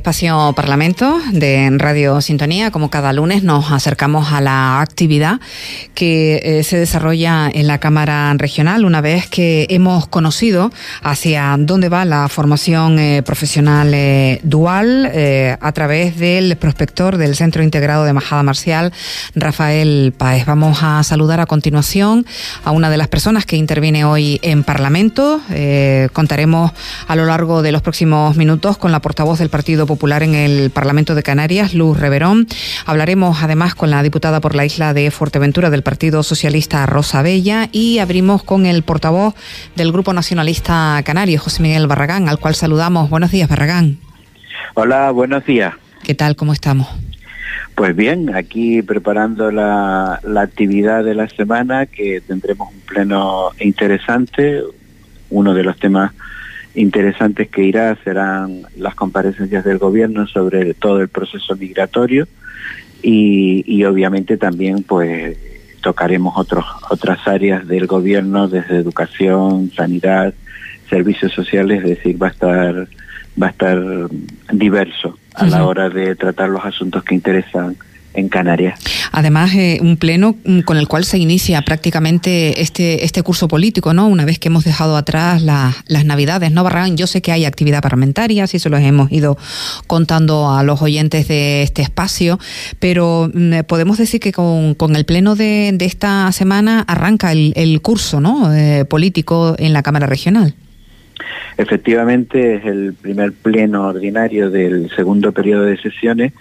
espacio Parlamento de Radio Sintonía. Como cada lunes nos acercamos a la actividad que eh, se desarrolla en la Cámara Regional una vez que hemos conocido hacia dónde va la formación eh, profesional eh, dual a través del prospector del Centro Integrado de Majada Marcial, Rafael Paez. Vamos a saludar a continuación a una de las personas que interviene hoy en Parlamento. contaremos a lo largo de los próximos minutos con la portavoz del Partido Popular en el Parlamento de Canarias, Luz Reverón. Hablaremos además con la diputada por la isla de Fuerteventura del Partido Socialista, Rosa Bella, y abrimos con el portavoz del Grupo Nacionalista Canario, José Miguel Barragán, al cual saludamos. Buenos días, Barragán. Hola, buenos días. ¿Qué tal? ¿Cómo estamos? Pues bien, aquí preparando la, la actividad de la semana, que tendremos un pleno interesante, uno de los temas interesantes que irá serán las comparecencias del gobierno sobre todo el proceso migratorio y, obviamente también pues tocaremos otros, otras áreas del gobierno desde educación, sanidad, servicios sociales, es decir, va a estar va a estar diverso a la hora de tratar los asuntos que interesan en Canarias. Además, eh, un pleno mm, con el cual se inicia prácticamente este, este curso político, ¿no? Una vez que hemos dejado atrás las Navidades, ¿no, Barragán? Yo sé que hay actividad parlamentaria, así se los hemos ido contando a los oyentes de este espacio, pero mm, podemos decir que con, el pleno de, esta semana arranca el, curso, ¿no? Eh, político en la Cámara Regional. Efectivamente, es el primer pleno ordinario del segundo periodo de sesiones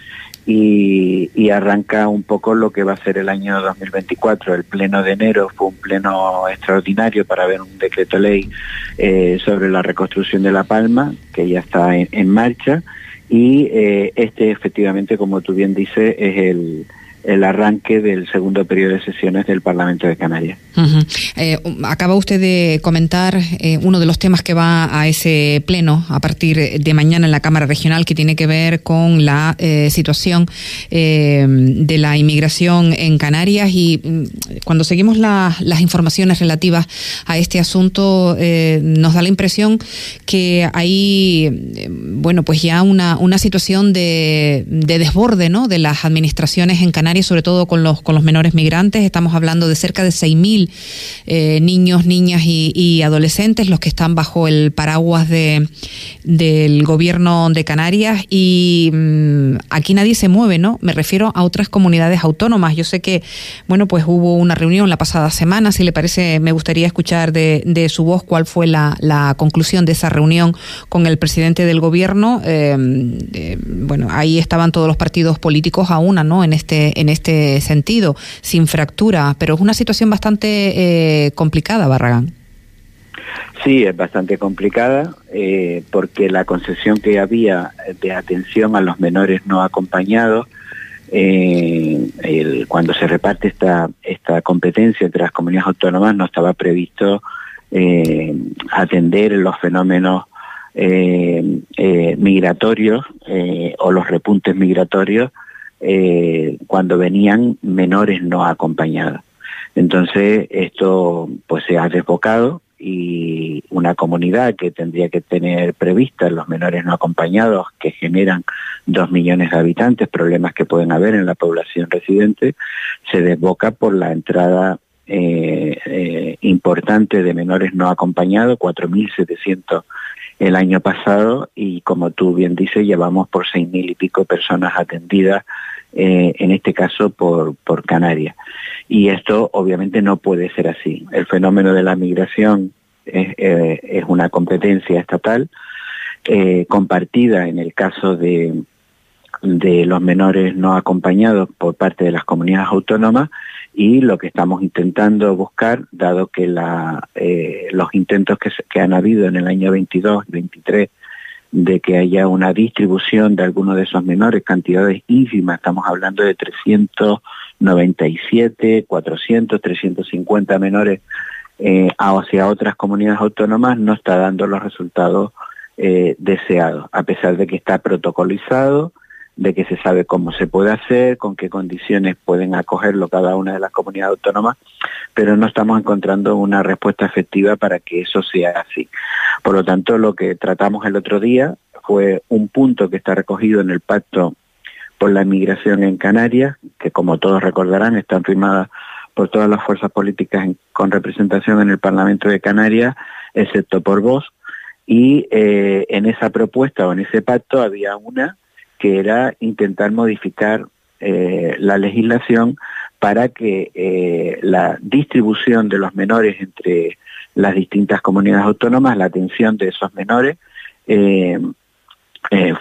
y, arranca un poco lo que va a ser el año 2024. El pleno de enero fue un pleno extraordinario para ver un decreto ley eh, sobre la reconstrucción de La Palma, que ya está en, marcha, y eh, este efectivamente, como tú bien dices, es el el arranque del segundo periodo de sesiones del Parlamento de Canarias. Eh, acaba usted de comentar eh, uno de los temas que va a ese pleno a partir de mañana en la Cámara Regional que tiene que ver con la eh, situación de la inmigración en Canarias y mm, cuando seguimos las informaciones relativas a este asunto nos da la impresión que hay bueno pues ya una, una situación de, de desborde ¿no? de las administraciones en Canarias sobre todo con los, con los menores migrantes. Estamos hablando de cerca de 6.000 eh, niños, niñas y, adolescentes, los que están bajo el paraguas de, del gobierno de Canarias. Y mm, aquí nadie se mueve, ¿no? Me refiero a otras comunidades autónomas. Yo sé que, bueno, pues hubo una reunión la pasada semana. Si le parece, me gustaría escuchar de, de su voz cuál fue la, la, conclusión de esa reunión con el presidente del gobierno. Eh, eh, bueno, ahí estaban todos los partidos políticos a una, ¿no? En este, en este sentido, sin fractura, pero es una situación bastante eh, complicada, Barragán. Sí, es bastante complicada eh, porque la concesión que había de atención a los menores no acompañados, eh, cuando se reparte esta, esta competencia entre las comunidades autónomas no estaba previsto atender los fenómenos migratorios o los repuntes migratorios eh, cuando venían menores no acompañados. Entonces esto pues se ha desbocado y una comunidad que tendría que tener previstas los menores no acompañados que generan dos millones de habitantes, problemas que pueden haber en la población residente, se desboca por la entrada eh, eh, importante de menores no acompañados, 4.700 el año pasado y como tú bien dices, llevamos por 6.000 y pico personas atendidas, eh, en este caso por, por Canarias. Y esto obviamente no puede ser así. El fenómeno de la migración es, eh, una competencia estatal, eh, compartida en el caso de, de los menores no acompañados por parte de las comunidades autónomas y lo que estamos intentando buscar, dado que eh, los intentos que, han habido en el año 22 y 23 de que haya una distribución de algunos de esos menores, cantidades ínfimas, estamos hablando de 397, 400, 350 menores eh, hacia otras comunidades autónomas, no está dando los resultados eh, deseados, a pesar de que está protocolizado, de que se sabe cómo se puede hacer, con qué condiciones pueden acogerlo cada una de las comunidades autónomas, pero no estamos encontrando una respuesta efectiva para que eso sea así. Por lo tanto, lo que tratamos el otro día fue un punto que está recogido en el pacto por la inmigración en Canarias, que como todos recordarán están firmadas por todas las fuerzas políticas con representación en el Parlamento de Canarias, excepto por vos, y eh, en esa propuesta o en ese pacto había una que era intentar modificar eh, la legislación para que eh, la distribución de los menores entre las distintas comunidades autónomas, la atención de esos menores, eh,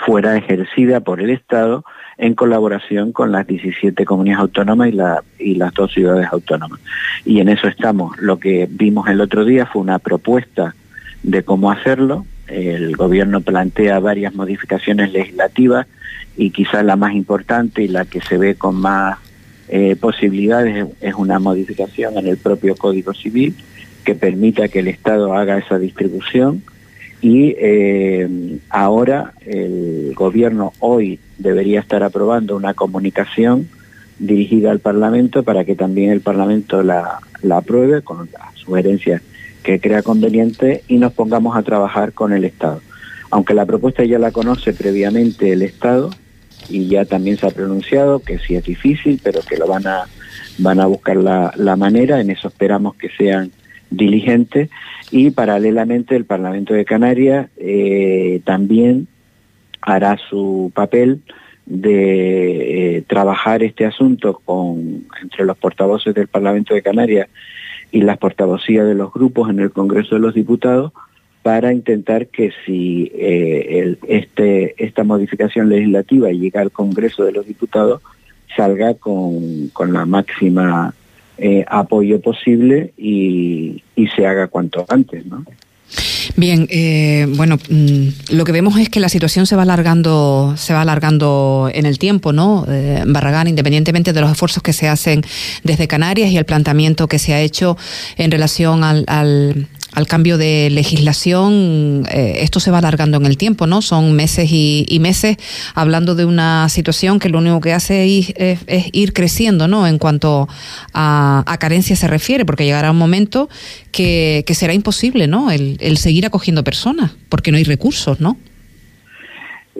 fuera ejercida por el Estado en colaboración con las 17 comunidades autónomas y, la, y las dos ciudades autónomas. Y en eso estamos. Lo que vimos el otro día fue una propuesta de cómo hacerlo. El gobierno plantea varias modificaciones legislativas y quizás la más importante y la que se ve con más eh, posibilidades es una modificación en el propio Código Civil que permita que el Estado haga esa distribución y eh, ahora el gobierno hoy debería estar aprobando una comunicación dirigida al Parlamento para que también el Parlamento la, la apruebe con las sugerencias que crea conveniente y nos pongamos a trabajar con el Estado. Aunque la propuesta ya la conoce previamente el Estado, y ya también se ha pronunciado que sí es difícil, pero que lo van a, van a buscar la, la manera, en eso esperamos que sean diligentes y paralelamente el Parlamento de Canarias eh, también hará su papel de eh, trabajar este asunto con entre los portavoces del Parlamento de Canarias y las portavocías de los grupos en el Congreso de los Diputados para intentar que si eh, este, esta modificación legislativa llega al Congreso de los Diputados, salga con, la máxima eh, apoyo posible y, se haga cuanto antes, ¿no? Bien, eh, bueno, mm, lo que vemos es que la situación se va alargando, se va alargando en el tiempo, ¿no? Barragán, independientemente de los esfuerzos que se hacen desde Canarias y el planteamiento que se ha hecho en relación al, al cambio de legislación, eh, esto se va alargando en el tiempo, ¿no? Son meses y, meses hablando de una situación que lo único que hace es, ir creciendo, ¿no? En cuanto a, carencia se refiere, porque llegará un momento que, será imposible, ¿no? El, seguir acogiendo personas, porque no hay recursos, ¿no?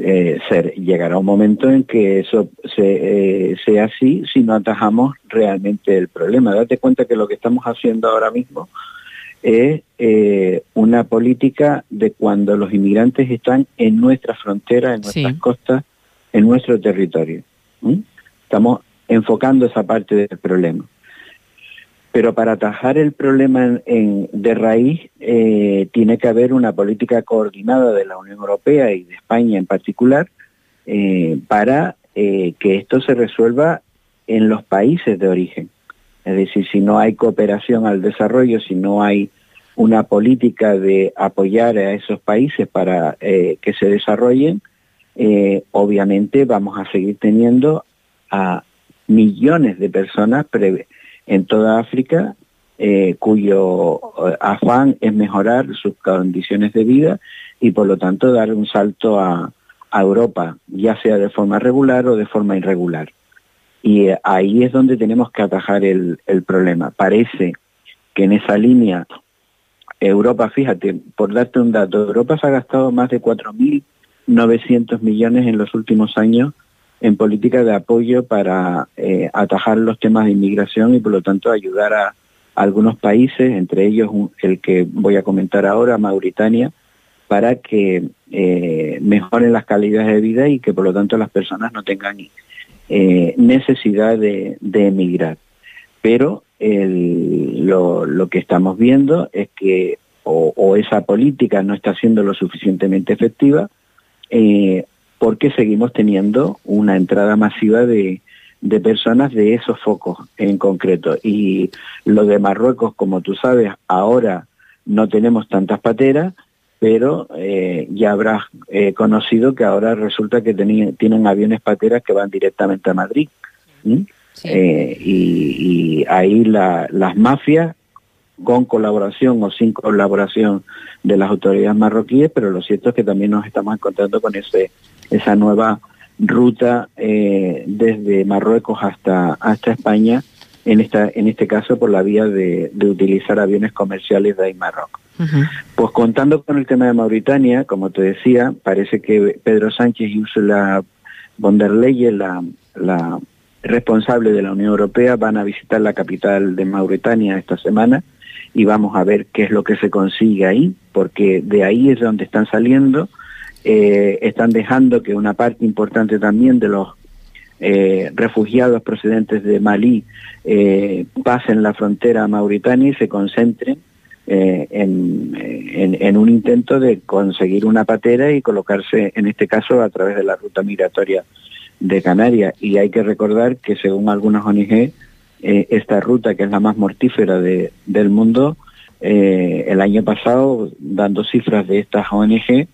Eh, llegará un momento en que eso se, eh, sea así si no atajamos realmente el problema. Date cuenta que lo que estamos haciendo ahora mismo es eh, una política de cuando los inmigrantes están en nuestra frontera, en nuestras costas, en nuestro territorio. Estamos enfocando esa parte del problema. Pero para atajar el problema en, de raíz eh, tiene que haber una política coordinada de la Unión Europea y de España en particular eh, para que esto se resuelva en los países de origen. Es decir, si no hay cooperación al desarrollo, si no hay una política de apoyar a esos países para eh, que se desarrollen, eh, obviamente vamos a seguir teniendo a millones de personas en toda África eh, cuyo afán es mejorar sus condiciones de vida y por lo tanto dar un salto a Europa, ya sea de forma regular o de forma irregular. Y ahí es donde tenemos que atajar el, el problema. Parece que en esa línea Europa, fíjate, por darte un dato, Europa se ha gastado más de 4.900 millones en los últimos años en política de apoyo para eh, atajar los temas de inmigración y por lo tanto ayudar a, algunos países, entre ellos el que voy a comentar ahora, Mauritania, para que eh, mejoren las calidades de vida y que por lo tanto las personas no tengan eh, necesidad de, emigrar. Pero lo, que estamos viendo es que o, esa política no está siendo lo suficientemente efectiva, porque seguimos teniendo una entrada masiva de, personas de esos focos en concreto. Y lo de Marruecos, como tú sabes, ahora no tenemos tantas pateras, pero eh, ya habrás eh, conocido que ahora resulta que tienen aviones pateras que van directamente a Madrid. Eh, y, ahí las mafias con colaboración o sin colaboración de las autoridades marroquíes, pero lo cierto es que también nos estamos encontrando con ese esa nueva ruta desde Marruecos hasta hasta España en esta en este caso por la vía de, utilizar aviones comerciales de Marruecos. Pues contando con el tema de Mauritania, como te decía, parece que Pedro Sánchez y Ursula von der Leyen, la, la responsable de la Unión Europea, van a visitar la capital de Mauritania esta semana y vamos a ver qué es lo que se consigue ahí, porque de ahí es donde están saliendo, eh, están dejando que una parte importante también de los eh, refugiados procedentes de Malí eh, pasen la frontera a Mauritania y se concentren en, en, un intento de conseguir una patera y colocarse, en este caso, a través de la ruta migratoria de Canarias. Y hay que recordar que según algunas ONG, eh, esta ruta, que es la más mortífera de, del mundo, eh, el año pasado, dando cifras de estas ONG,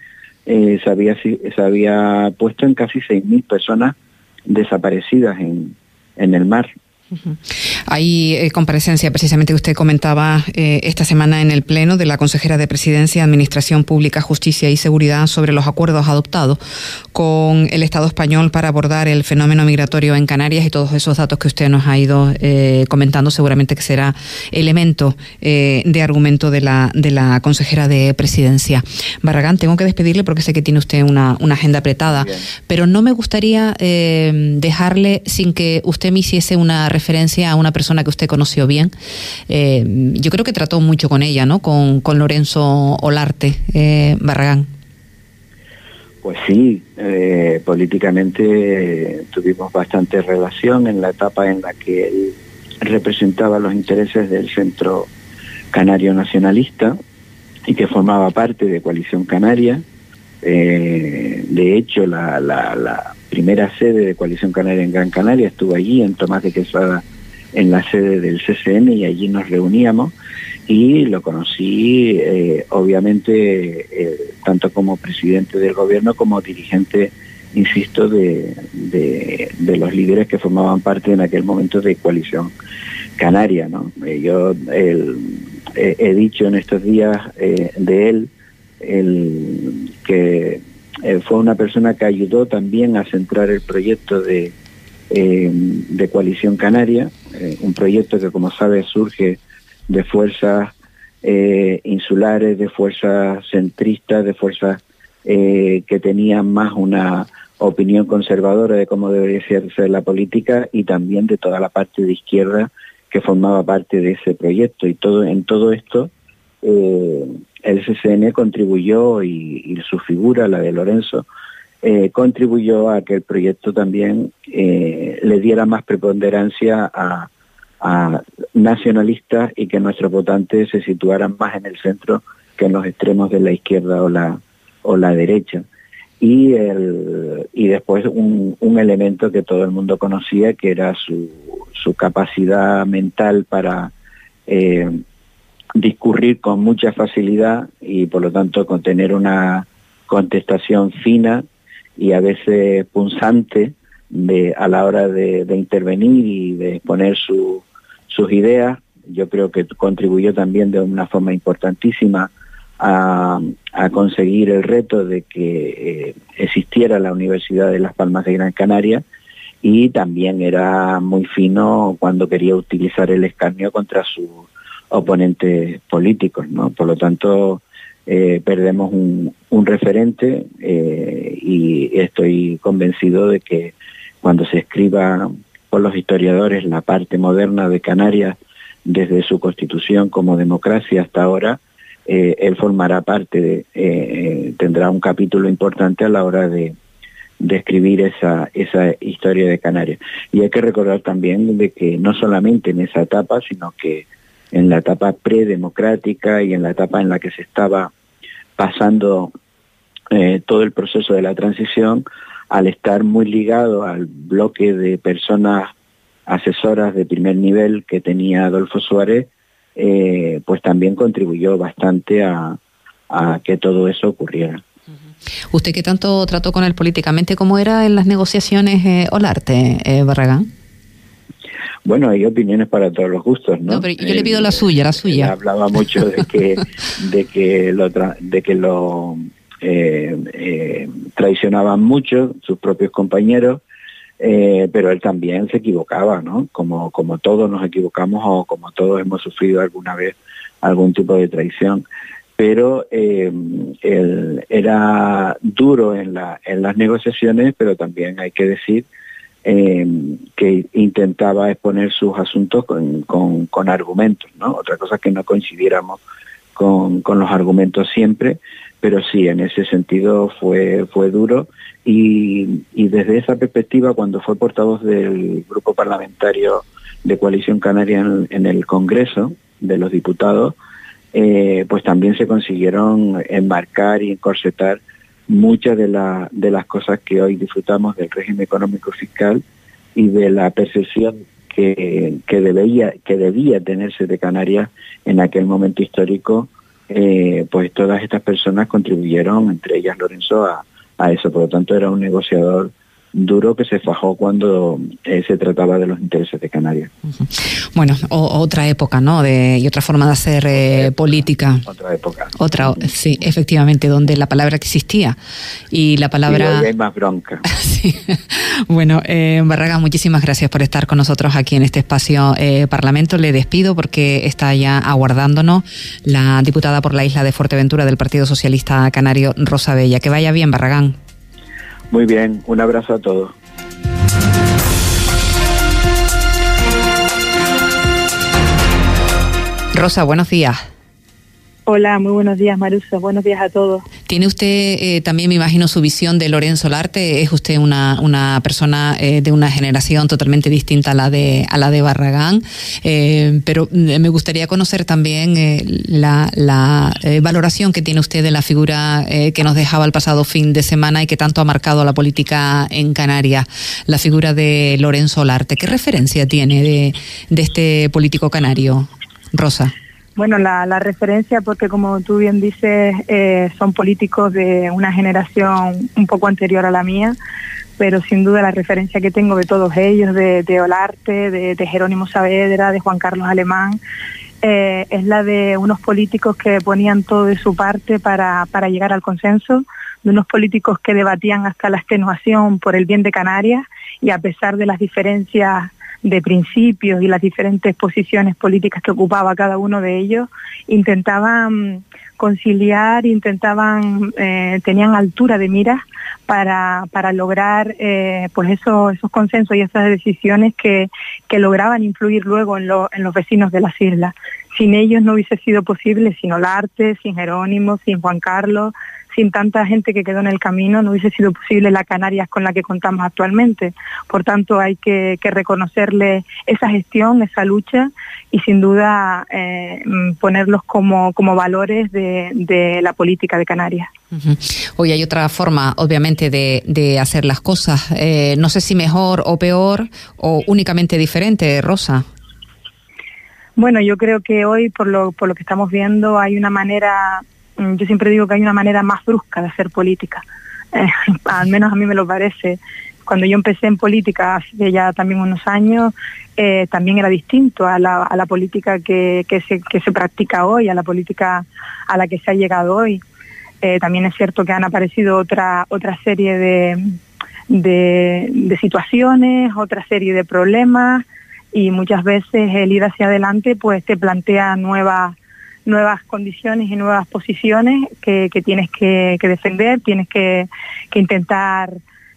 eh, se, había, se había puesto en casi 6.000 personas desaparecidas en, en el mar. Hay eh, comparecencia precisamente que usted comentaba eh, esta semana en el Pleno de la consejera de Presidencia, Administración Pública, Justicia y Seguridad sobre los acuerdos adoptados con el Estado español para abordar el fenómeno migratorio en Canarias y todos esos datos que usted nos ha ido eh, comentando seguramente que será elemento de argumento de la, de la consejera de Presidencia. Barragán, tengo que despedirle porque sé que tiene usted una, una agenda apretada, pero no me gustaría dejarle sin que usted me hiciese una referencia a una persona que usted conoció bien. Eh, yo creo que trató mucho con ella, ¿no? Con, Lorenzo Olarte, eh, Barragán. Pues sí, eh, políticamente tuvimos bastante relación en la etapa en la que él representaba los intereses del Centro Canario Nacionalista y que formaba parte de Coalición Canaria. De hecho, la, primera sede de Coalición Canaria en Gran Canaria estuvo allí, en Tomás de Quesada en la sede del CCN y allí nos reuníamos y lo conocí eh, obviamente eh, tanto como presidente del gobierno como dirigente insisto de, de, los líderes que formaban parte en aquel momento de coalición canaria no eh, yo he dicho en estos días de él que fue una persona que ayudó también a centrar el proyecto de eh, de Coalición Canaria, eh, un proyecto que como sabes surge de fuerzas eh, insulares, de fuerzas centristas, de fuerzas que tenían más una opinión conservadora de cómo debería ser la política y también de toda la parte de izquierda que formaba parte de ese proyecto. Y todo en todo esto el CCN contribuyó y, su figura, la de Lorenzo, eh, contribuyó a que el proyecto también eh, le diera más preponderancia a, nacionalistas y que nuestros votantes se situaran más en el centro que en los extremos de la izquierda o la, o la derecha. Y, el, y después un, elemento que todo el mundo conocía, que era su, su capacidad mental para eh, discurrir con mucha facilidad y por lo tanto con tener una contestación fina y a veces punzante de, a la hora de, intervenir y de exponer sus ideas. Yo creo que contribuyó también de una forma importantísima a, conseguir el reto de que eh, existiera la Universidad de Las Palmas de Gran Canaria y también era muy fino cuando quería utilizar el escarnio contra sus oponentes políticos, ¿no? Por lo tanto, eh, perdemos un, referente eh, y estoy convencido de que cuando se escriba por los historiadores la parte moderna de Canarias desde su constitución como democracia hasta ahora, eh, él formará parte, de, eh, tendrá un capítulo importante a la hora de, de escribir esa, esa historia de Canarias. Y hay que recordar también de que no solamente en esa etapa, sino que en la etapa predemocrática y en la etapa en la que se estaba pasando eh, todo el proceso de la transición, al estar muy ligado al bloque de personas asesoras de primer nivel que tenía Adolfo Suárez, eh, pues también contribuyó bastante a, que todo eso ocurriera. ¿Usted qué tanto trató con él políticamente? ¿Cómo era en las negociaciones eh, Olarte, eh, Barragán? Bueno, hay opiniones para todos los gustos, ¿no? no pero yo le pido la suya, la suya. Hablaba mucho de que, de que lo, de que lo eh, eh, traicionaban mucho sus propios compañeros, eh, pero él también se equivocaba, ¿no? Como, como todos nos equivocamos o como todos hemos sufrido alguna vez algún tipo de traición. Pero eh, él era duro en, la, en las negociaciones, pero también hay que decir eh, que intentaba exponer sus asuntos con, con, con, argumentos, ¿no? Otra cosa es que no coincidiéramos con, con los argumentos siempre, pero sí, en ese sentido fue, fue duro y, y desde esa perspectiva, cuando fue portavoz del grupo parlamentario de Coalición Canaria en, en el Congreso de los Diputados, eh, pues también se consiguieron enmarcar y encorsetar muchas de, la, de las cosas que hoy disfrutamos del régimen económico fiscal y de la percepción que, que, debía, que debía tenerse de Canarias en aquel momento histórico, eh, pues todas estas personas contribuyeron, entre ellas Lorenzo, a, a eso. Por lo tanto, era un negociador duro que se fajó cuando eh, se trataba de los intereses de Canarias. Uh -huh. Bueno, o, otra época, ¿no? De, y otra forma de hacer eh, política. Otra época. Otra, sí, efectivamente, donde la palabra existía y la palabra... Y hay más bronca. sí. Bueno, eh, Barraga, muchísimas gracias por estar con nosotros aquí en este espacio eh, Parlamento. Le despido porque está ya aguardándonos la diputada por la isla de Fuerteventura del Partido Socialista Canario, Rosa Bella. Que vaya bien, Barragán. Muy bien, un abrazo a todos. Rosa, buenos días. Hola, muy buenos días, Marusa. Buenos días a todos. Tiene usted eh, también, me imagino, su visión de Lorenzo Larte. Es usted una, una persona eh, de una generación totalmente distinta a la de, a la de Barragán. Eh, pero me gustaría conocer también eh, la, la eh, valoración que tiene usted de la figura que nos dejaba el pasado fin de semana y que tanto ha marcado la política en Canarias, la figura de Lorenzo Larte. ¿Qué referencia tiene de, de este político canario, Rosa? Bueno, la, la, referencia, porque como tú bien dices, eh, son políticos de una generación un poco anterior a la mía, pero sin duda la referencia que tengo de todos ellos, de, Olarte, de, de, Jerónimo Saavedra, de Juan Carlos Alemán, eh, es la de unos políticos que ponían todo de su parte para, para llegar al consenso, de unos políticos que debatían hasta la extenuación por el bien de Canarias y a pesar de las diferencias de principios y las diferentes posiciones políticas que ocupaba cada uno de ellos, intentaban conciliar, intentaban, eh, tenían altura de miras para, para lograr eh, pues eso, esos consensos y esas decisiones que, que lograban influir luego en, lo, en los vecinos de las islas. Sin ellos no hubiese sido posible, sin Olarte, sin Jerónimo, sin Juan Carlos, sin tanta gente que quedó en el camino no hubiese sido posible la Canarias con la que contamos actualmente. Por tanto, hay que, que reconocerle esa gestión, esa lucha y sin duda eh, ponerlos como, como valores de, de, la política de Canarias. Uh -huh. Hoy hay otra forma, obviamente, de, de hacer las cosas. Eh, no sé si mejor o peor o únicamente diferente, Rosa. Bueno, yo creo que hoy, por lo, por lo que estamos viendo, hay una manera yo siempre digo que hay una manera más brusca de hacer política. Eh, al menos a mí me lo parece. Cuando yo empecé en política hace ya también unos años, eh, también era distinto a la, a la política que, que, se, que se practica hoy, a la política a la que se ha llegado hoy. Eh, también es cierto que han aparecido otra, otra serie de, de, situaciones, otra serie de problemas y muchas veces el ir hacia adelante pues te plantea nuevas nuevas condiciones y nuevas posiciones que, tienes que, defender, tienes que, intentar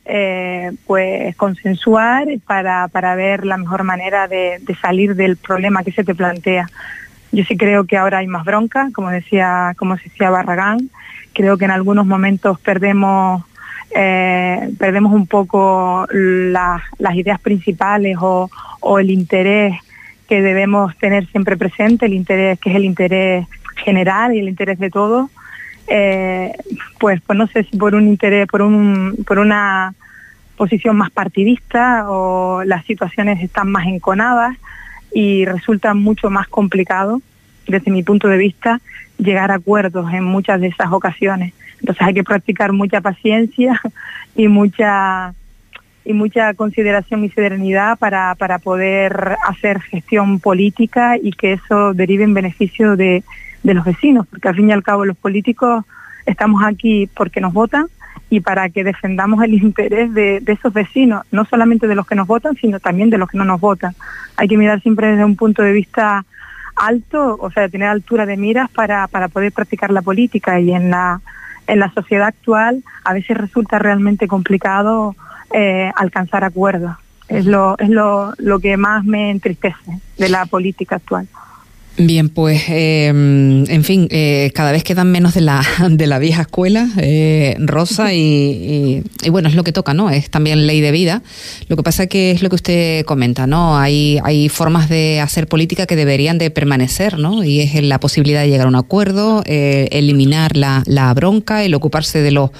eh, pues consensuar para, para, ver la mejor manera de, salir del problema que se te plantea. Yo sí creo que ahora hay más bronca, como decía, como decía Barragán, creo que en algunos momentos perdemos eh, perdemos un poco las ideas principales o, el interés que debemos tener siempre presente, el interés que es el interés general y el interés de todos, eh, pues, pues no sé si por un interés, por un, por una posición más partidista o las situaciones están más enconadas y resulta mucho más complicado, desde mi punto de vista, llegar a acuerdos en muchas de esas ocasiones. Entonces hay que practicar mucha paciencia y mucha y mucha consideración y serenidad para, para poder hacer gestión política y que eso derive en beneficio de, de los vecinos, porque al fin y al cabo los políticos estamos aquí porque nos votan y para que defendamos el interés de, de, esos vecinos, no solamente de los que nos votan, sino también de los que no nos votan. Hay que mirar siempre desde un punto de vista alto, o sea, tener altura de miras para, para poder practicar la política y en la en la sociedad actual a veces resulta realmente complicado eh, alcanzar acuerdos. Es lo, es lo, lo que más me entristece de la política actual. Bien, pues, eh, en fin, eh, cada vez quedan menos de la, de la vieja escuela, eh, Rosa, y, y, bueno, es lo que toca, ¿no? Es también ley de vida. Lo que pasa que es lo que usted comenta, ¿no? Hay, hay formas de hacer política que deberían de permanecer, ¿no? Y es la posibilidad de llegar a un acuerdo, eh, eliminar la, la, bronca, el ocuparse de los,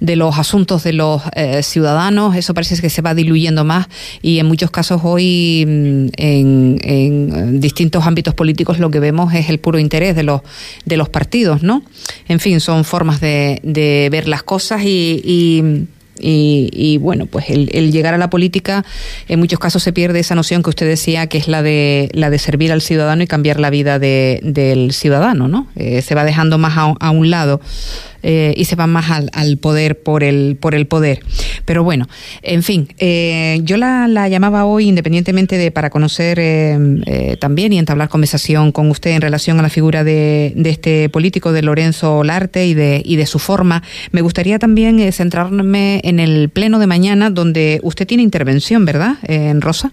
de los asuntos de los eh, ciudadanos. Eso parece que se va diluyendo más y en muchos casos hoy mm, en, en distintos ámbitos políticos lo que vemos es el puro interés de los, de los partidos, ¿no? En fin, son formas de, de ver las cosas y, y bueno, pues el, llegar a la política en muchos casos se pierde esa noción que usted decía que es la de la de servir al ciudadano y cambiar la vida de, del ciudadano, ¿no? Eh, se va dejando más a, a un lado eh, y se van más al, al, poder por el, por el poder. Pero bueno, en fin, eh, yo la, la, llamaba hoy independientemente de para conocer eh, también y entablar conversación con usted en relación a la figura de, de este político, de Lorenzo Olarte y de, y de su forma. Me gustaría también centrarme en el pleno de mañana donde usted tiene intervención, ¿verdad, en Rosa?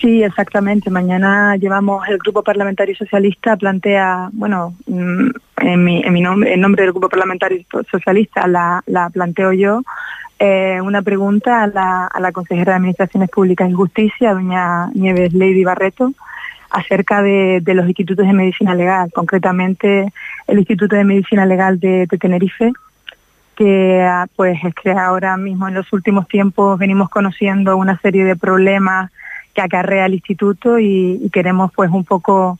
Sí, exactamente. Mañana llevamos el Grupo Parlamentario Socialista plantea, bueno, mm, en mi, en mi nombre, en nombre del Grupo Parlamentario Socialista la, la planteo yo, eh, una pregunta a la, consejera de Administraciones Públicas y Justicia, doña Nieves Lady Barreto, acerca de, los institutos de medicina legal, concretamente el Instituto de Medicina Legal de, de Tenerife, que ah, pues es que ahora mismo en los últimos tiempos venimos conociendo una serie de problemas que acarrea el instituto y, queremos pues un poco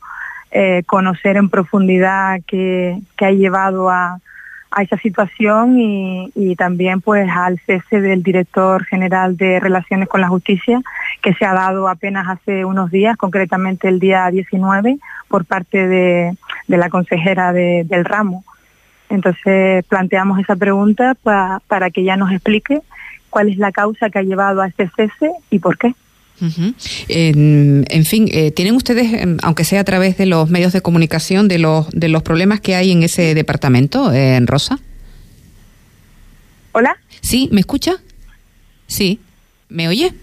eh, conocer en profundidad qué, ha llevado a, a esa situación y, y, también pues al cese del director general de Relaciones con la Justicia que se ha dado apenas hace unos días, concretamente el día 19, por parte de, de la consejera de, del ramo. Entonces planteamos esa pregunta para que ella nos explique cuál es la causa que ha llevado a este cese y por qué en, fin, eh, ¿tienen ustedes, em, aunque sea a través de los medios de comunicación, de los, de los problemas que hay en ese departamento, eh, en Rosa? Hola. Sí, ¿me escucha? Sí. ¿Me oye?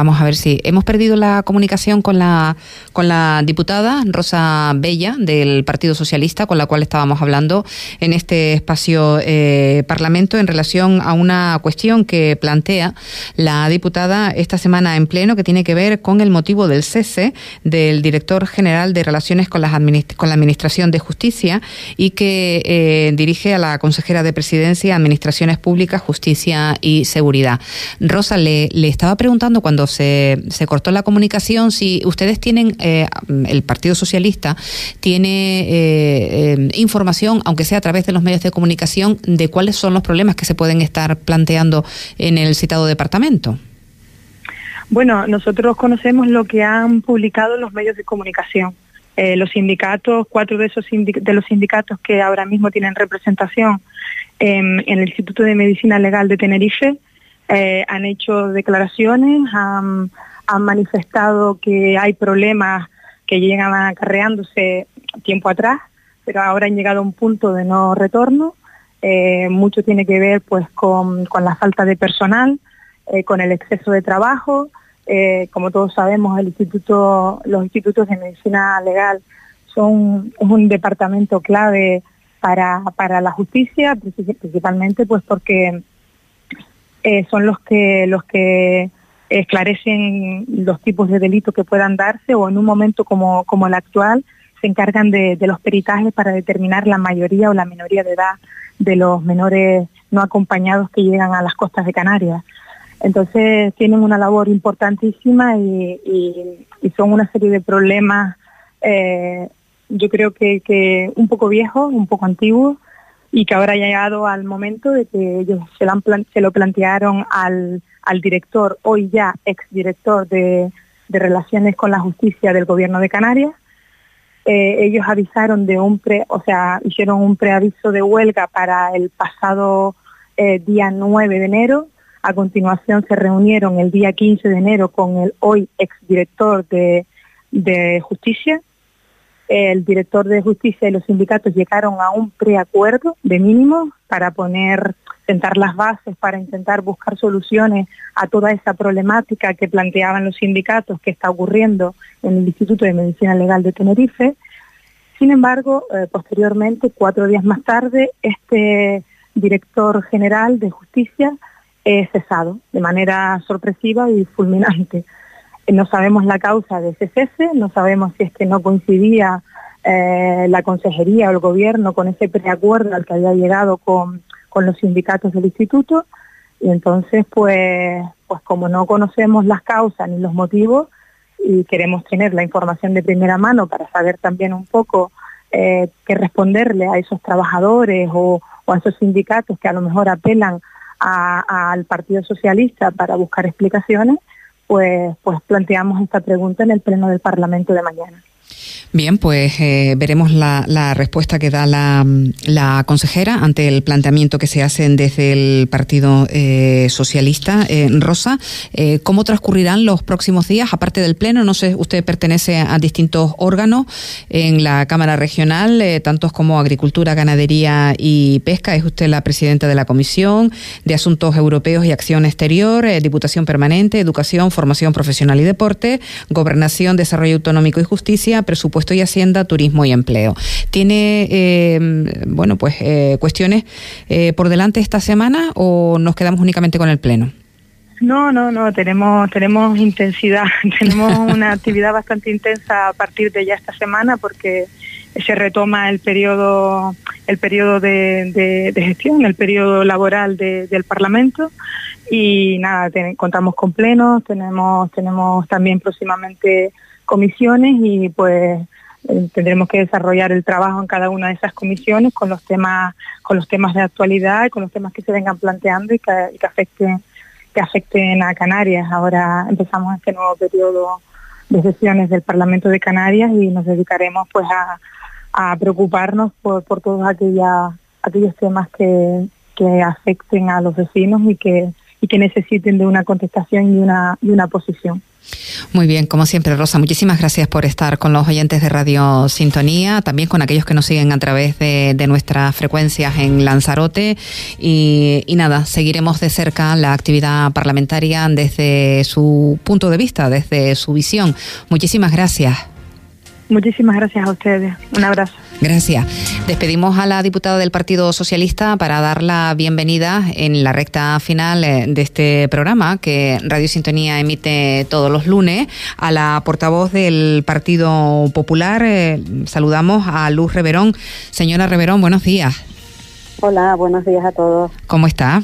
Vamos a ver si hemos perdido la comunicación con la con la diputada Rosa Bella del Partido Socialista, con la cual estábamos hablando en este espacio eh, parlamento en relación a una cuestión que plantea la diputada esta semana en pleno que tiene que ver con el motivo del cese del director general de Relaciones con, las con la Administración de Justicia y que eh, dirige a la consejera de Presidencia, Administraciones Públicas, Justicia y Seguridad. Rosa le, le estaba preguntando cuando se, cortó la comunicación, si ustedes tienen, eh, el Partido Socialista tiene eh, eh, información, aunque sea a través de los medios de comunicación, de cuáles son los problemas que se pueden estar planteando en el citado departamento. Bueno, nosotros conocemos lo que han publicado los medios de comunicación. los sindicatos, cuatro de esos de los sindicatos que ahora mismo tienen representación en el Instituto de Medicina Legal de Tenerife, eh, han hecho declaraciones, han, manifestado que hay problemas que llegan acarreándose tiempo atrás, pero ahora han llegado a un punto de no retorno. Eh, mucho tiene que ver pues con, la falta de personal, eh, con el exceso de trabajo. como todos sabemos, el instituto, los institutos de medicina legal son un departamento clave para, para la justicia, principalmente pues porque eh, son los que los que esclarecen los tipos de delitos que puedan darse o en un momento como, como el actual se encargan de, los peritajes para determinar la mayoría o la minoría de edad de los menores no acompañados que llegan a las costas de Canarias. Entonces tienen una labor importantísima y, son una serie de problemas, eh, yo creo que, que un poco viejos, un poco antiguos, y que ahora ha llegado al momento de que ellos se lo, plantearon al, al, director, hoy ya exdirector de, de Relaciones con la Justicia del Gobierno de Canarias. Eh, ellos avisaron de un pre, o sea, hicieron un preaviso de huelga para el pasado eh, día 9 de enero. A continuación se reunieron el día 15 de enero con el hoy exdirector de, de Justicia el director de justicia y los sindicatos llegaron a un preacuerdo de mínimo para poner, sentar las bases para intentar buscar soluciones a toda esa problemática que planteaban los sindicatos que está ocurriendo en el Instituto de Medicina Legal de Tenerife. Sin embargo, eh, posteriormente, cuatro días más tarde, este director general de justicia es cesado de manera sorpresiva y fulminante. No sabemos la causa de ese cese, no sabemos si es que no coincidía eh, la consejería o el gobierno con ese preacuerdo al que había llegado con, los sindicatos del instituto. Y entonces pues, pues como no conocemos las causas ni los motivos y queremos tener la información de primera mano para saber también un poco eh, qué responderle a esos trabajadores o, a esos sindicatos que a lo mejor apelan al Partido Socialista para buscar explicaciones, pues, pues planteamos esta pregunta en el Pleno del Parlamento de mañana. Bien, pues eh, veremos la, respuesta que da la, consejera ante el planteamiento que se hacen desde el Partido eh, Socialista. Eh, Rosa, ¿cómo transcurrirán los próximos días? Aparte del Pleno, no sé, usted pertenece a distintos órganos en la Cámara Regional, tantos como Agricultura, Ganadería y Pesca. Es usted la presidenta de la Comisión de Asuntos Europeos y Acción Exterior, Diputación Permanente, Educación, Formación Profesional y Deporte, Gobernación, Desarrollo Autonómico y Justicia, Presupuesto y Hacienda, Turismo y Empleo. ¿Tiene, eh, bueno, pues eh, cuestiones eh, por delante esta semana o nos quedamos únicamente con el Pleno? No, no, no, tenemos, tenemos intensidad, tenemos una actividad bastante intensa a partir de ya esta semana porque se retoma el periodo el periodo de, gestión, el periodo laboral del Parlamento y nada, contamos con plenos, tenemos, tenemos también próximamente comisiones y pues eh, tendremos que desarrollar el trabajo en cada una de esas comisiones con los temas con los temas de actualidad y con los temas que se vengan planteando y que, afecten que afecten a Canarias. Ahora empezamos este nuevo periodo de sesiones del Parlamento de Canarias y nos dedicaremos pues a, preocuparnos por, por todos aquella, aquellos temas que, que afecten a los vecinos y que, y que necesiten de una contestación y una, y una posición. Muy bien, como siempre, Rosa, muchísimas gracias por estar con los oyentes de Radio Sintonía, también con aquellos que nos siguen a través de, nuestras frecuencias en Lanzarote. Y, y, nada, seguiremos de cerca la actividad parlamentaria desde su punto de vista, desde su visión. Muchísimas gracias. Muchísimas gracias a ustedes. Un abrazo. Gracias. Despedimos a la diputada del Partido Socialista para dar la bienvenida en la recta final eh, de este programa que Radio Sintonía emite todos los lunes a la portavoz del Partido Popular. Eh, saludamos a Luz Reverón. Señora Reverón, buenos días. Hola, buenos días a todos. ¿Cómo está?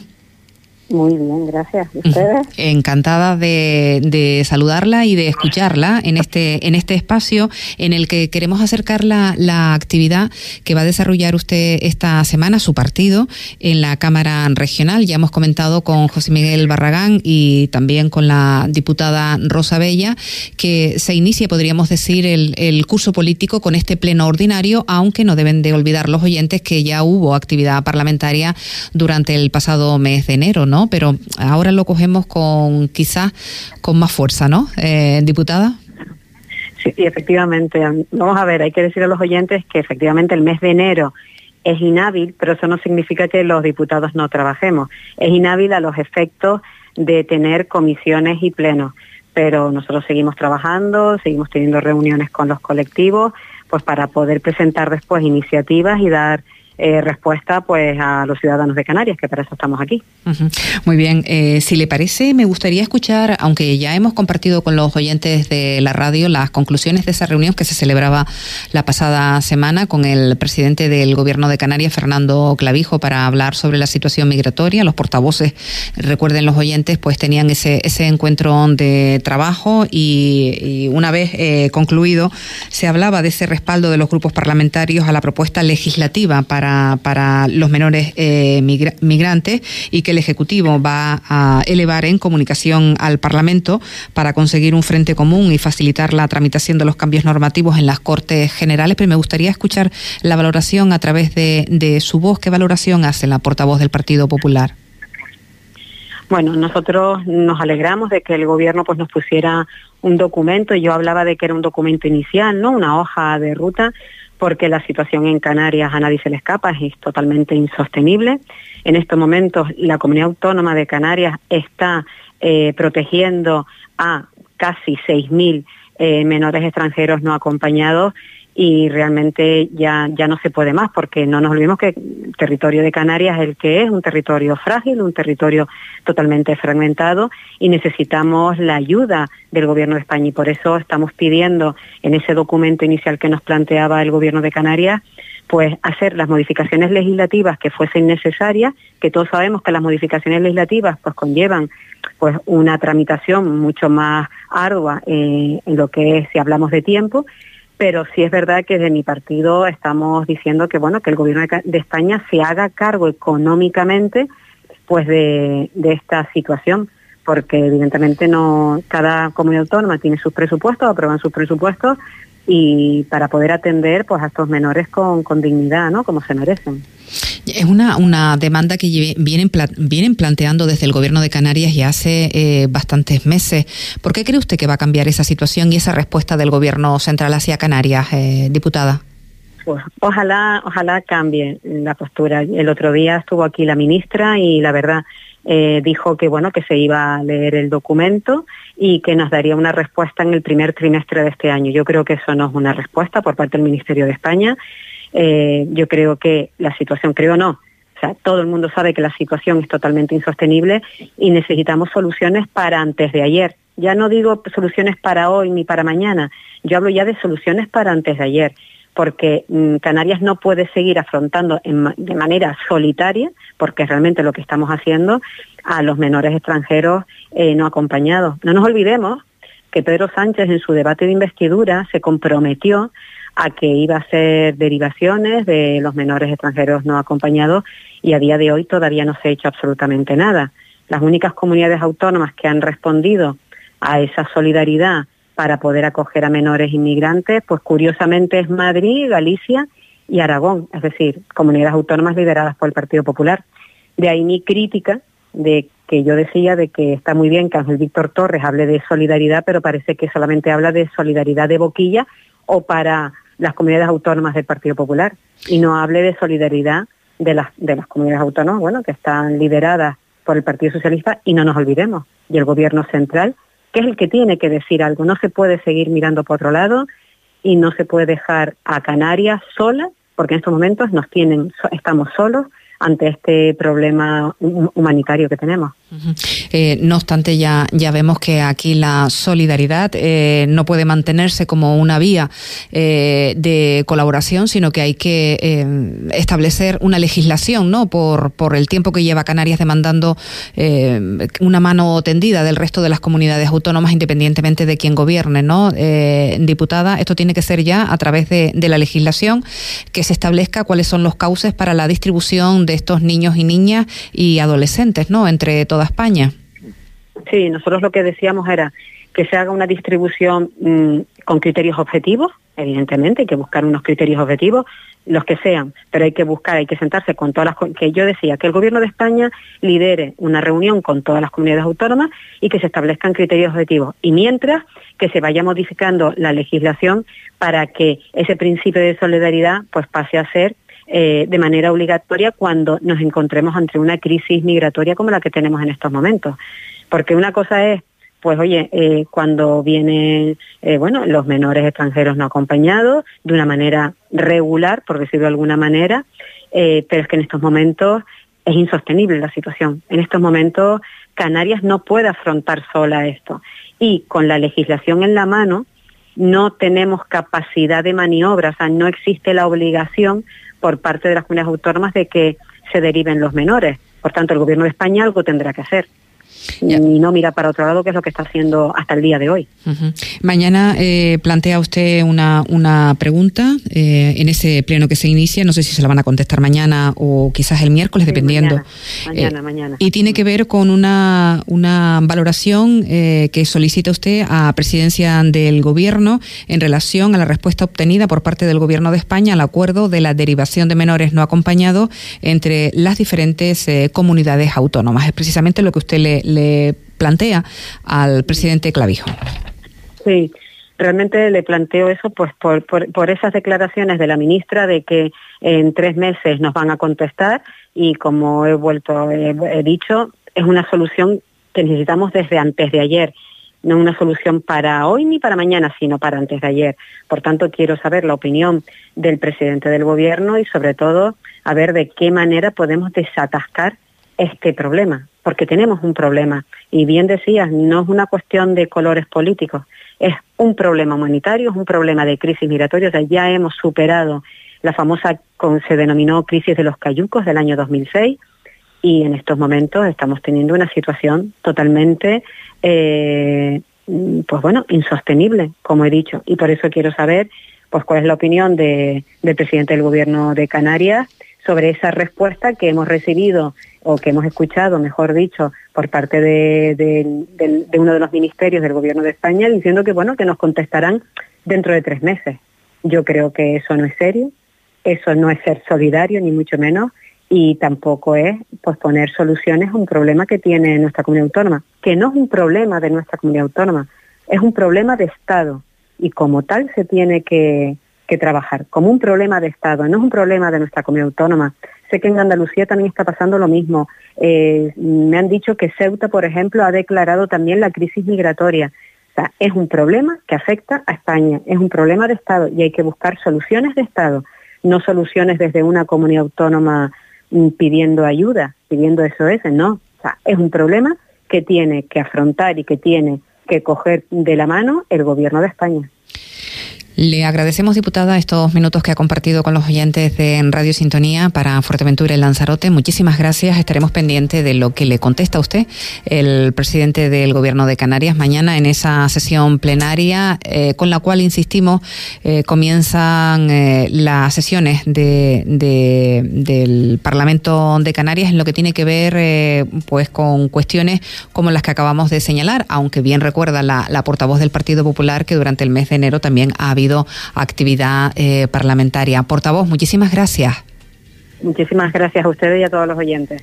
Muy bien, gracias. ustedes? Encantada de, saludarla y de escucharla en este, en este espacio en el que queremos acercar la, la, actividad que va a desarrollar usted esta semana, su partido, en la Cámara Regional. Ya hemos comentado con José Miguel Barragán y también con la diputada Rosa Bella que se inicia, podríamos decir, el, el curso político con este pleno ordinario, aunque no deben de olvidar los oyentes que ya hubo actividad parlamentaria durante el pasado mes de enero, ¿no? ¿No? Pero ahora lo cogemos con quizás con más fuerza, ¿no, eh, diputada? Sí, efectivamente. Vamos a ver, hay que decir a los oyentes que efectivamente el mes de enero es inhábil, pero eso no significa que los diputados no trabajemos. Es inhábil a los efectos de tener comisiones y plenos. Pero nosotros seguimos trabajando, seguimos teniendo reuniones con los colectivos, pues para poder presentar después iniciativas y dar eh, respuesta pues a los ciudadanos de Canarias, que para eso estamos aquí. Muy bien, eh, si le parece, me gustaría escuchar, aunque ya hemos compartido con los oyentes de la radio las conclusiones de esa reunión que se celebraba la pasada semana con el presidente del Gobierno de Canarias, Fernando Clavijo, para hablar sobre la situación migratoria. Los portavoces, recuerden los oyentes, pues tenían ese, ese encuentro de trabajo y, una vez eh, concluido, se hablaba de ese respaldo de los grupos parlamentarios a la propuesta legislativa para para, los menores eh, migrantes y que el Ejecutivo va a elevar en comunicación al Parlamento para conseguir un frente común y facilitar la tramitación de los cambios normativos en las Cortes Generales. Pero me gustaría escuchar la valoración a través de, de su voz. ¿Qué valoración hace la portavoz del Partido Popular? Bueno, nosotros nos alegramos de que el gobierno pues nos pusiera un documento. Yo hablaba de que era un documento inicial, ¿no? Una hoja de ruta porque la situación en Canarias a nadie se le escapa, es totalmente insostenible. En estos momentos la comunidad autónoma de Canarias está eh, protegiendo a casi 6.000 eh, menores extranjeros no acompañados y realmente ya, ya no se puede más porque no nos olvidemos que el territorio de Canarias es el que es, un territorio frágil, un territorio totalmente fragmentado y necesitamos la ayuda del Gobierno de España y por eso estamos pidiendo en ese documento inicial que nos planteaba el Gobierno de Canarias pues hacer las modificaciones legislativas que fuesen necesarias, que todos sabemos que las modificaciones legislativas pues conllevan pues una tramitación mucho más ardua eh, en lo que es si hablamos de tiempo pero sí es verdad que de mi partido estamos diciendo que bueno que el gobierno de, España se haga cargo económicamente pues de, esta situación porque evidentemente no cada comunidad autónoma tiene sus presupuestos aprueban sus presupuestos y para poder atender pues a estos menores con, con dignidad no como se merecen es una, una demanda que vienen, vienen planteando desde el Gobierno de Canarias ya hace eh, bastantes meses. ¿Por qué cree usted que va a cambiar esa situación y esa respuesta del Gobierno central hacia Canarias, eh, diputada? Pues ojalá, ojalá cambie la postura. El otro día estuvo aquí la ministra y la verdad eh, dijo que bueno que se iba a leer el documento y que nos daría una respuesta en el primer trimestre de este año. Yo creo que eso no es una respuesta por parte del Ministerio de España eh, yo creo que la situación, creo no, o sea, todo el mundo sabe que la situación es totalmente insostenible y necesitamos soluciones para antes de ayer. Ya no digo soluciones para hoy ni para mañana, yo hablo ya de soluciones para antes de ayer, porque mm, Canarias no puede seguir afrontando de manera solitaria, porque realmente lo que estamos haciendo, a los menores extranjeros eh, no acompañados. No nos olvidemos que Pedro Sánchez en su debate de investidura se comprometió a que iba a ser derivaciones de los menores extranjeros no acompañados y a día de hoy todavía no se ha hecho absolutamente nada. Las únicas comunidades autónomas que han respondido a esa solidaridad para poder acoger a menores inmigrantes, pues curiosamente es Madrid, Galicia y Aragón, es decir, comunidades autónomas lideradas por el Partido Popular. De ahí mi crítica de que yo decía de que está muy bien que Ángel Víctor Torres hable de solidaridad, pero parece que solamente habla de solidaridad de boquilla o para las comunidades autónomas del Partido Popular y no hable de solidaridad de las, de las comunidades autónomas, bueno, que están lideradas por el Partido Socialista y no nos olvidemos, y el Gobierno central, que es el que tiene que decir algo. No se puede seguir mirando por otro lado y no se puede dejar a Canarias sola, porque en estos momentos nos tienen, estamos solos ante este problema humanitario que tenemos. Eh, no obstante, ya, ya vemos que aquí la solidaridad eh, no puede mantenerse como una vía eh, de colaboración, sino que hay que establecer una legislación, ¿no? Por, por el tiempo que lleva Canarias demandando una mano tendida del resto de las comunidades autónomas, independientemente de quién gobierne, ¿no? diputada, esto tiene que ser ya a través de, de la legislación que se establezca cuáles son los cauces para la distribución de estos niños y niñas y adolescentes, ¿no? Entre toda España. Sí, nosotros lo que decíamos era que se haga una distribución mm, con criterios objetivos, evidentemente, hay que buscar unos criterios objetivos, los que sean, pero hay que buscar, hay que sentarse con todas las que yo decía que el gobierno de España lidere una reunión con todas las comunidades autónomas y que se establezcan criterios objetivos y mientras que se vaya modificando la legislación para que ese principio de solidaridad pues pase a ser eh, de manera obligatoria cuando nos encontremos ante una crisis migratoria como la que tenemos en estos momentos. Porque una cosa es pues oye, eh, cuando vienen, eh, bueno, los menores extranjeros no acompañados de una manera regular, por decirlo de alguna manera, pero es que en estos momentos es insostenible la situación. En estos momentos Canarias no puede afrontar sola esto. Y con la legislación en la mano no tenemos capacidad de maniobra, o sea, no existe la obligación por parte de las comunidades autónomas de que se deriven los menores. Por tanto, el Gobierno de España algo tendrá que hacer y no mira para otro lado, que es lo que está haciendo hasta el día de hoy. Mañana eh, plantea usted una, una pregunta eh, en ese pleno que se inicia, no sé si se la van a contestar mañana o quizás el miércoles, dependiendo. Mañana, mañana, eh, Y tiene que ver con una, una valoración que solicita usted a presidencia del Gobierno en relación a la respuesta obtenida por parte del Gobierno de España al acuerdo de la derivación de menores no acompañados entre las diferentes comunidades autónomas. Es precisamente lo que usted le le plantea al presidente Clavijo. Sí, realmente le planteo eso pues por, por, esas declaraciones de la ministra de que en tres meses nos van a contestar y como he vuelto, he, dicho, es una solución que necesitamos desde antes de ayer no una solución para hoy ni para mañana, sino para antes de ayer. Por tanto, quiero saber la opinión del presidente del Gobierno y, sobre todo, a ver de qué manera podemos desatascar este problema, porque tenemos un problema. Y bien decías, no es una cuestión de colores políticos, es un problema humanitario, es un problema de crisis migratoria. O sea, ya hemos superado la famosa, se denominó crisis de los cayucos del año 2006 y en estos momentos estamos teniendo una situación totalmente, eh, pues bueno, insostenible, como he dicho. Y por eso quiero saber, pues cuál es la opinión del presidente del Gobierno de Canarias sobre esa respuesta que hemos recibido o que hemos escuchado, mejor dicho, por parte de, uno de los ministerios del Gobierno de España, diciendo que bueno que nos contestarán dentro de tres meses. Yo creo que eso no es serio, eso no es ser solidario ni mucho menos y tampoco es pues poner soluciones a un problema que tiene nuestra comunidad autónoma, que no es un problema de nuestra comunidad autónoma, es un problema de Estado y como tal se tiene que, que trabajar como un problema de Estado, no es un problema de nuestra comunidad autónoma. Sé que en Andalucía también está pasando lo mismo. Eh, me han dicho que Ceuta, por ejemplo, ha declarado también la crisis migratoria. O sea, es un problema que afecta a España, es un problema de Estado y hay que buscar soluciones de Estado, no soluciones desde una comunidad autónoma mm, pidiendo ayuda, pidiendo eso ese, no. O sea, es un problema que tiene que afrontar y que tiene que coger de la mano el gobierno de España. Le agradecemos, diputada, estos minutos que ha compartido con los oyentes de Radio Sintonía para Fuerteventura y Lanzarote. Muchísimas gracias. Estaremos pendientes de lo que le contesta usted, el presidente del Gobierno de Canarias, mañana en esa sesión plenaria, eh, con la cual, insistimos, eh, comienzan eh, las sesiones de, del Parlamento de Canarias en lo que tiene que ver pues con cuestiones como las que acabamos de señalar, aunque bien recuerda la, la portavoz del Partido Popular que durante el mes de enero también ha habido actividad eh, parlamentaria. Portavoz, muchísimas gracias. Muchísimas gracias a ustedes y a todos los oyentes.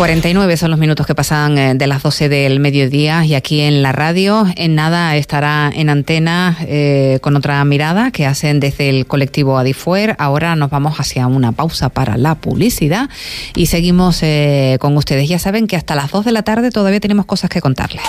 49 son los minutos que pasan eh, de las 12 del mediodía y aquí en la radio. En nada estará en antena eh, con otra mirada que hacen desde el colectivo Adifuer. Ahora nos vamos hacia una pausa para la publicidad y seguimos eh, con ustedes. Ya saben que hasta las 2 de la tarde todavía tenemos cosas que contarles.